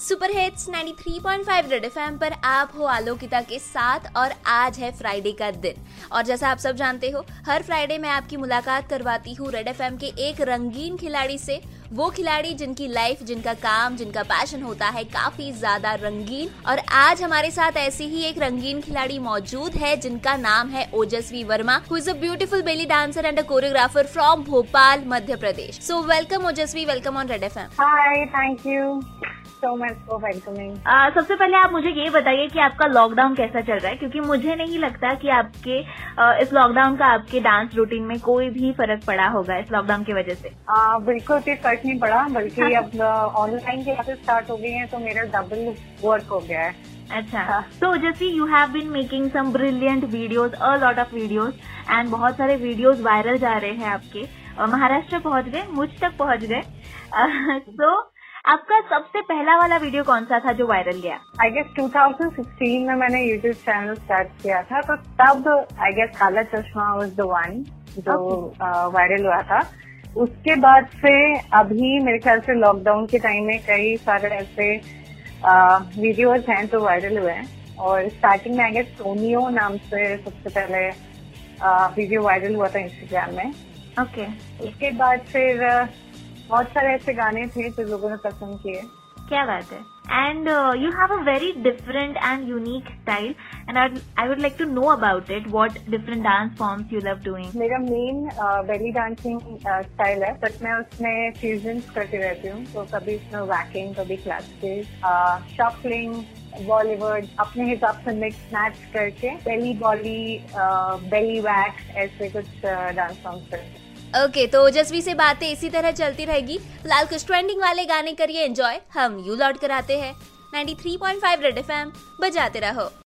Super hits 93.5 red FM पर आप हो आलोकिता के साथ और आज है फ्राइडे का दिन। और जैसा आप सब जानते हो, हर फ्राइडे मैं आपकी मुलाकात करवाती हूँ रेड एफएम के एक रंगीन खिलाड़ी से। वो खिलाड़ी जिनकी लाइफ जिनका काम, जिनका पैशन होता है काफ़ी ज़्यादा रंगीन। और आज हमारे साथ ऐसी ही एक रंगीन खिलाड़ी मौजूद है, जिनका नाम है Ojaswi Verma who is a beautiful belly dancer and a choreographer from Bhopal Madhya Pradesh so welcome Ojaswi. Welcome on red F M thank you so much for welcoming सबसे पहले आप मुझे ये बताइए कि आपका लॉकडाउन कैसा चल रहा है? क्योंकि मुझे नहीं लगता कि आपके uh, इस लॉकडाउन का आपके डांस रूटीन में कोई भी फ़र्क पड़ा होगा इस लॉकडाउन की वजह से। uh, बिल्कुल भी फ़र्क नहीं पड़ा बल्कि अब ऑनलाइन क्लासेस स्टार्ट हो गई हैं तो मेरा डबल वर्क हो गया है। अच्छा। तो जैसे you have been making some brilliant videos a lot of videos and बहुत सारे वीडियोस वायरल जा रहे हैं आपके। महाराष्ट्र पहुँच गए मुझ तक पहुँच गए। तो आपका सबसे पहला वाला वीडियो कौन सा था जो वायरल गया? आई गेस 2016 में मैंने यूट्यूब चैनल स्टार्ट किया था तो तब I guess Kala Chashma was the one जो वायरल हुआ था। उसके बाद से अभी मेरे ख्याल से लॉकडाउन के टाइम में कई सारे ऐसे वीडियोज़ हैं जो वायरल हुए हैं। और स्टार्टिंग में आई गेस सोनियो नाम से सबसे पहले वीडियो वायरल हुआ था इंस्टाग्राम में। Okay okay. उसके बाद फिर बहुत सारे ऐसे गाने थे जो लोगों ने पसंद किए। क्या बात है? And you have a very different and unique style and I would like to know about it what different dance forms you love doing मेरा मेन बेली डांसिंग स्टाइल है बट मैं उसमें फ्यूजन करती रहती हूँ तो कभी उसमें वैकिंग कभी क्लासिकल शफलिंग बॉलीवुड अपने हिसाब से मिक्स मैच करके बेली बॉली बेली वैक्स ऐसे कुछ डांस फॉर्म्स करते ओके okay, तो ओजस्वी से बातें इसी तरह चलती रहेगी। लाल कुछ ट्रेंडिंग वाले गाने करिए एंजॉय हम यू लॉट कराते हैं। 93.5 रेड एफएम बजाते रहो।